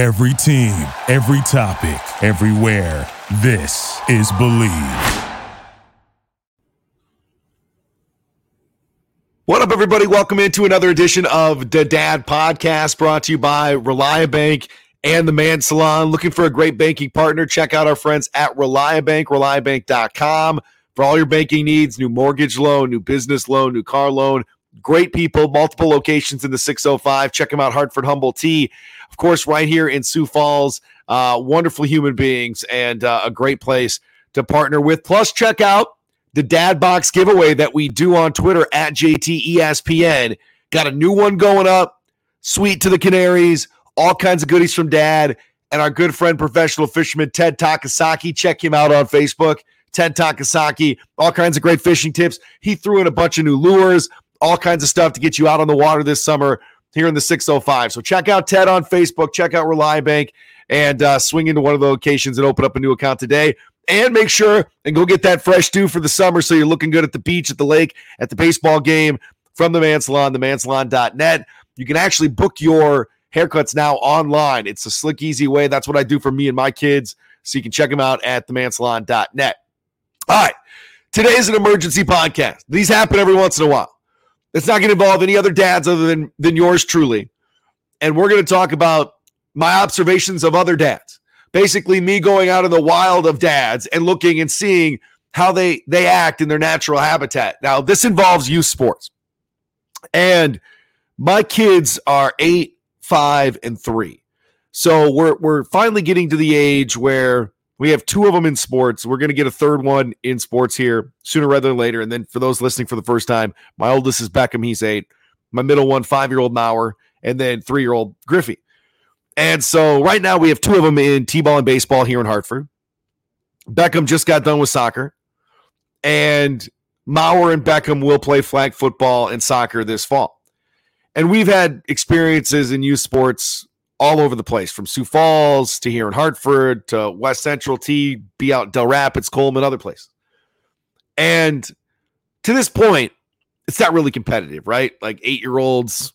Every team, every topic, everywhere. This is Believe. What up, everybody? Welcome into another edition of the Dad Podcast brought to you by Reliabank and the Man Salon. Looking for a great banking partner? Check out our friends at Reliabank, reliabank.com for all your banking needs new mortgage loan, new business loan, new car loan. Great people, multiple locations in the 605. Check them out, Hartford Humboldt Tea. Of course, right here in Sioux Falls. Uh, wonderful human beings and uh, a great place to partner with. Plus, check out the Dad Box giveaway that we do on Twitter at JTESPN. Got a new one going up. Suite to the Canaries. All kinds of goodies from Dad and our good friend, professional fisherman Ted Takasaki. Check him out on Facebook. Ted Takasaki, all kinds of great fishing tips. He threw in a bunch of new lures, all kinds of stuff to get you out on the water this summer here in the 605. So check out Ted on Facebook, check out Reliabank, and uh, swing into one of the locations and open up a new account today. And make sure and go get that fresh do for the summer so you're looking good at the beach, at the lake, at the baseball game from the Man Salon, themansalon.net. You can actually book your haircuts now online. It's a slick, easy way. That's what I do for me and my kids. So you can check them out at themansalon.net. All right. Today is an emergency podcast. These happen every once in a while. It's not going to involve any other dads other than, than yours truly. And we're going to talk about my observations of other dads basically me going out in the wild of dads and looking and seeing how they they act in their natural habitat. Now, this involves youth sports. And my kids are 8, 5 and 3. So we're we're finally getting to the age where we have two of them in sports. We're going to get a third one in sports here sooner rather than later. And then for those listening for the first time, my oldest is Beckham. He's eight. My middle one, five year old Mauer, and then three year old Griffey. And so right now we have two of them in T-ball and baseball here in Hartford. Beckham just got done with soccer. And Mauer and Beckham will play flag football and soccer this fall. And we've had experiences in youth sports all over the place, from Sioux Falls to here in Hartford to West Central T, be out Dell Rapids, Colman, other places. And to this point, it's not really competitive, right? Like eight year olds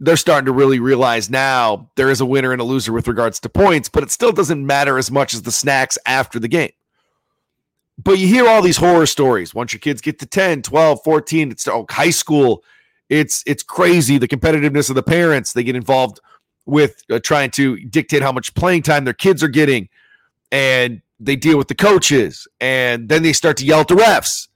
they're starting to really realize now there is a winner and a loser with regards to points, but it still doesn't matter as much as the snacks after the game. But you hear all these horror stories. Once your kids get to 10, 12, 14, it's oh, high school. It's it's crazy the competitiveness of the parents. They get involved with uh, trying to dictate how much playing time their kids are getting and they deal with the coaches and then they start to yell at the refs.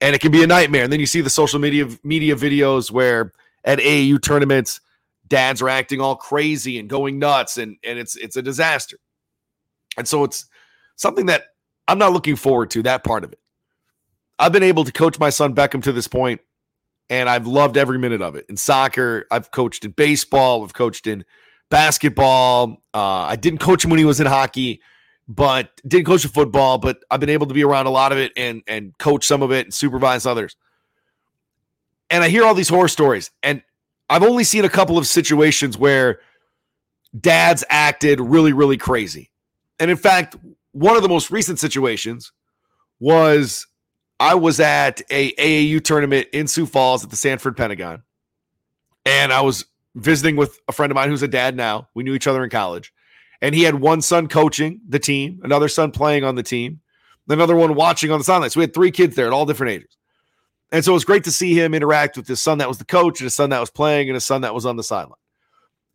And it can be a nightmare. And then you see the social media media videos where at AAU tournaments, dads are acting all crazy and going nuts, and and it's it's a disaster. And so it's something that I'm not looking forward to that part of it. I've been able to coach my son Beckham to this point, and I've loved every minute of it. In soccer, I've coached in baseball, I've coached in basketball. Uh, I didn't coach him when he was in hockey, but didn't coach in football. But I've been able to be around a lot of it and and coach some of it and supervise others and I hear all these horror stories, and I've only seen a couple of situations where dads acted really, really crazy. And in fact, one of the most recent situations was I was at a AAU tournament in Sioux Falls at the Sanford Pentagon, and I was visiting with a friend of mine who's a dad now. We knew each other in college, and he had one son coaching the team, another son playing on the team, another one watching on the sidelines. We had three kids there at all different ages. And so it was great to see him interact with his son that was the coach and his son that was playing and his son that was on the sideline.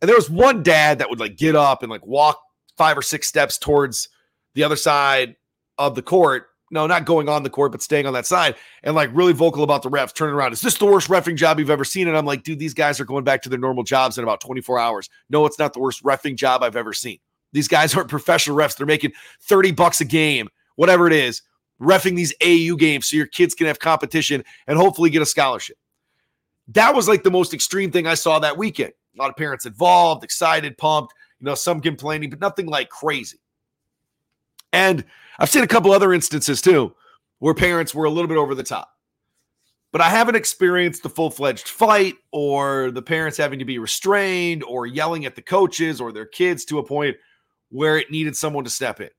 And there was one dad that would like get up and like walk five or six steps towards the other side of the court. No, not going on the court, but staying on that side and like really vocal about the refs, turning around. Is this the worst refing job you've ever seen? And I'm like, dude, these guys are going back to their normal jobs in about 24 hours. No, it's not the worst refing job I've ever seen. These guys aren't professional refs. They're making 30 bucks a game, whatever it is refing these AU games so your kids can have competition and hopefully get a scholarship. That was like the most extreme thing I saw that weekend. A lot of parents involved, excited, pumped, you know, some complaining, but nothing like crazy. And I've seen a couple other instances too where parents were a little bit over the top. But I haven't experienced the full fledged fight or the parents having to be restrained or yelling at the coaches or their kids to a point where it needed someone to step in.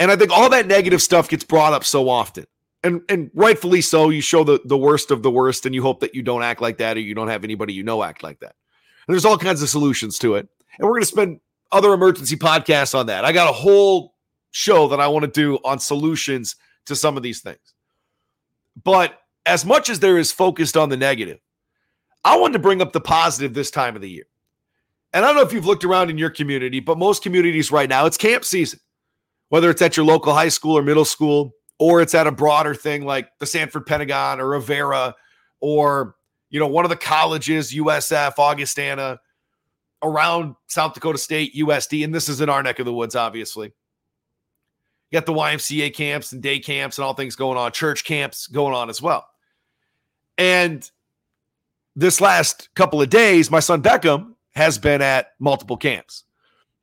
And I think all that negative stuff gets brought up so often. And and rightfully so, you show the, the worst of the worst, and you hope that you don't act like that or you don't have anybody you know act like that. And there's all kinds of solutions to it. And we're going to spend other emergency podcasts on that. I got a whole show that I want to do on solutions to some of these things. But as much as there is focused on the negative, I wanted to bring up the positive this time of the year. And I don't know if you've looked around in your community, but most communities right now, it's camp season. Whether it's at your local high school or middle school, or it's at a broader thing like the Sanford Pentagon or Rivera, or you know, one of the colleges, USF, Augustana, around South Dakota State, USD, and this is in our neck of the woods, obviously. You got the YMCA camps and day camps and all things going on, church camps going on as well. And this last couple of days, my son Beckham has been at multiple camps.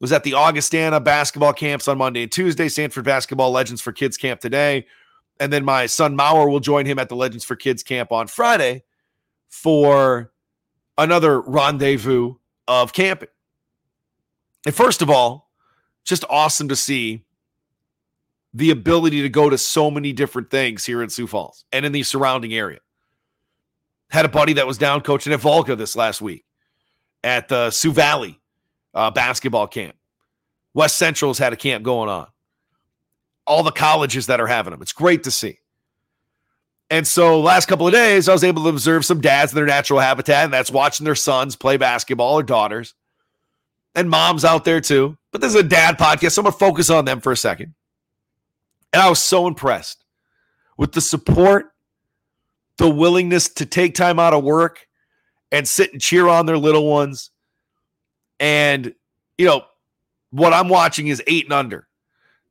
Was at the Augustana basketball camps on Monday and Tuesday, Sanford Basketball Legends for Kids camp today. And then my son Mauer will join him at the Legends for Kids camp on Friday for another rendezvous of camping. And first of all, just awesome to see the ability to go to so many different things here in Sioux Falls and in the surrounding area. Had a buddy that was down coaching at Volga this last week at the Sioux Valley uh, basketball camp. West Central's had a camp going on. All the colleges that are having them. It's great to see. And so, last couple of days, I was able to observe some dads in their natural habitat, and that's watching their sons play basketball or daughters, and moms out there too. But this is a dad podcast, so I'm gonna focus on them for a second. And I was so impressed with the support the willingness to take time out of work and sit and cheer on their little ones. And, you know, what I'm watching is eight and under.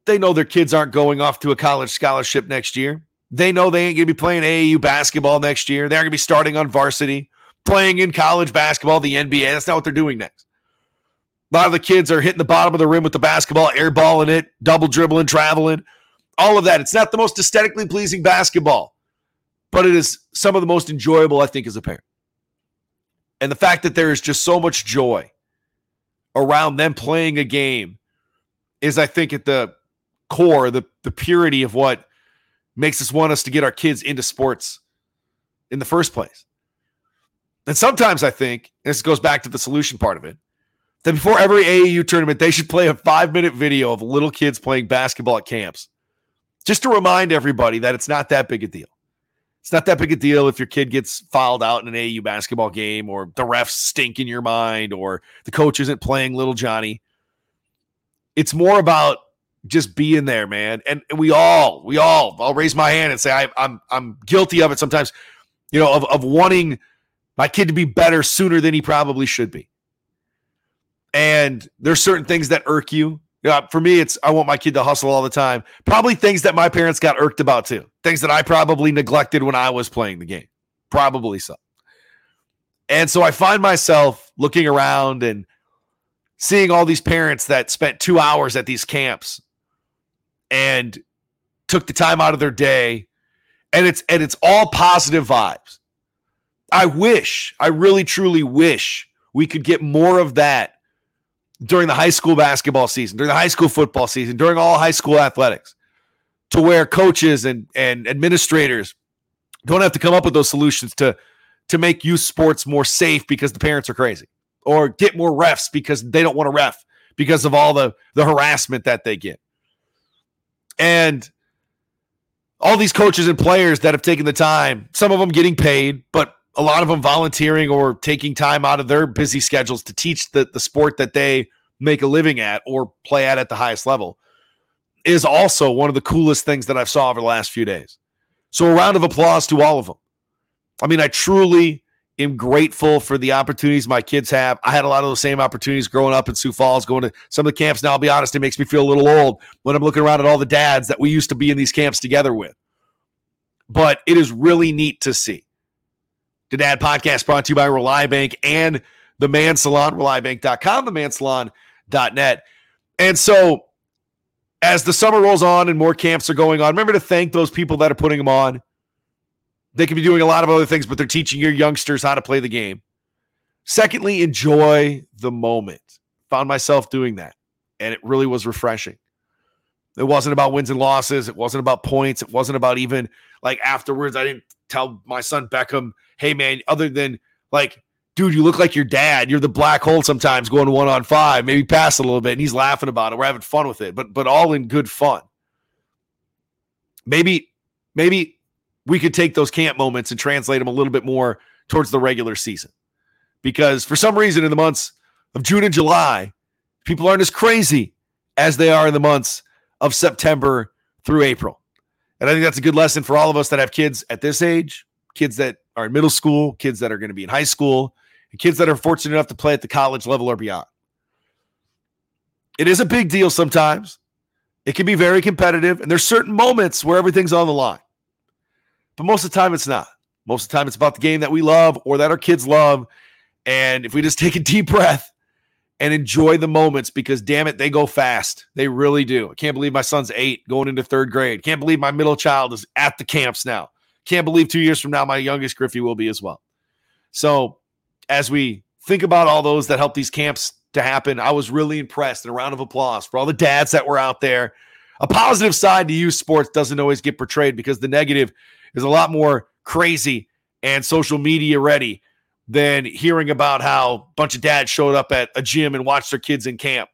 They know their kids aren't going off to a college scholarship next year. They know they ain't going to be playing AAU basketball next year. They're going to be starting on varsity, playing in college basketball, the NBA. That's not what they're doing next. A lot of the kids are hitting the bottom of the rim with the basketball, airballing it, double dribbling, traveling, all of that. It's not the most aesthetically pleasing basketball but it is some of the most enjoyable, I think, as a parent. And the fact that there is just so much joy around them playing a game is, I think, at the core, the, the purity of what makes us want us to get our kids into sports in the first place. And sometimes I think, this goes back to the solution part of it, that before every AAU tournament, they should play a five minute video of little kids playing basketball at camps just to remind everybody that it's not that big a deal. It's not that big a deal if your kid gets fouled out in an AU basketball game or the refs stink in your mind or the coach isn't playing little Johnny. It's more about just being there, man. And, we all, we all, I'll raise my hand and say I, I'm I'm guilty of it sometimes, you know, of, of wanting my kid to be better sooner than he probably should be. And there's certain things that irk you. Yeah, for me, it's I want my kid to hustle all the time. Probably things that my parents got irked about too. Things that I probably neglected when I was playing the game. Probably so. And so I find myself looking around and seeing all these parents that spent two hours at these camps and took the time out of their day. And it's and it's all positive vibes. I wish, I really truly wish we could get more of that during the high school basketball season, during the high school football season, during all high school athletics, to where coaches and, and administrators don't have to come up with those solutions to, to make youth sports more safe because the parents are crazy or get more refs because they don't want to ref because of all the, the harassment that they get. And all these coaches and players that have taken the time, some of them getting paid, but a lot of them volunteering or taking time out of their busy schedules to teach the, the sport that they make a living at or play at at the highest level is also one of the coolest things that I've saw over the last few days. So a round of applause to all of them. I mean, I truly am grateful for the opportunities my kids have. I had a lot of those same opportunities growing up in Sioux Falls, going to some of the camps. Now, I'll be honest, it makes me feel a little old when I'm looking around at all the dads that we used to be in these camps together with. But it is really neat to see the Dad Podcast brought to you by Reliabank and the Man Salon, reliabank.com, the mansalon.net. And so as the summer rolls on and more camps are going on, remember to thank those people that are putting them on. They can be doing a lot of other things, but they're teaching your youngsters how to play the game. Secondly, enjoy the moment. Found myself doing that, and it really was refreshing. It wasn't about wins and losses. It wasn't about points. It wasn't about even like afterwards. I didn't tell my son Beckham, hey, man, other than like dude, you look like your dad. You're the black hole sometimes going one on five, maybe pass a little bit. And he's laughing about it. We're having fun with it, but but all in good fun. Maybe, maybe we could take those camp moments and translate them a little bit more towards the regular season. Because for some reason in the months of June and July, people aren't as crazy as they are in the months of September through April. And I think that's a good lesson for all of us that have kids at this age, kids that are in middle school, kids that are going to be in high school, and kids that are fortunate enough to play at the college level or beyond. It is a big deal sometimes. It can be very competitive, and there's certain moments where everything's on the line. But most of the time, it's not. Most of the time, it's about the game that we love or that our kids love. And if we just take a deep breath and enjoy the moments, because damn it, they go fast. They really do. I can't believe my son's eight going into third grade. Can't believe my middle child is at the camps now. Can't believe two years from now, my youngest Griffey will be as well. So, as we think about all those that help these camps to happen, I was really impressed. And a round of applause for all the dads that were out there. A positive side to youth sports doesn't always get portrayed because the negative is a lot more crazy and social media ready than hearing about how a bunch of dads showed up at a gym and watched their kids in camp.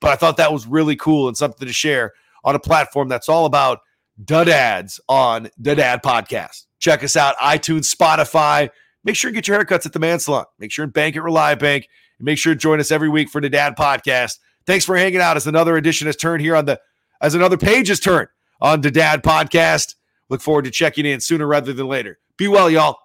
But I thought that was really cool and something to share on a platform that's all about dads on the Dad Podcast. Check us out, iTunes, Spotify. Make sure you get your haircuts at the Man Salon. Make sure and bank at Reliabank. And make sure to join us every week for the Dad Podcast. Thanks for hanging out as another edition has turned here on the as another page has turned on the Dad Podcast. Look forward to checking in sooner rather than later. Be well, y'all.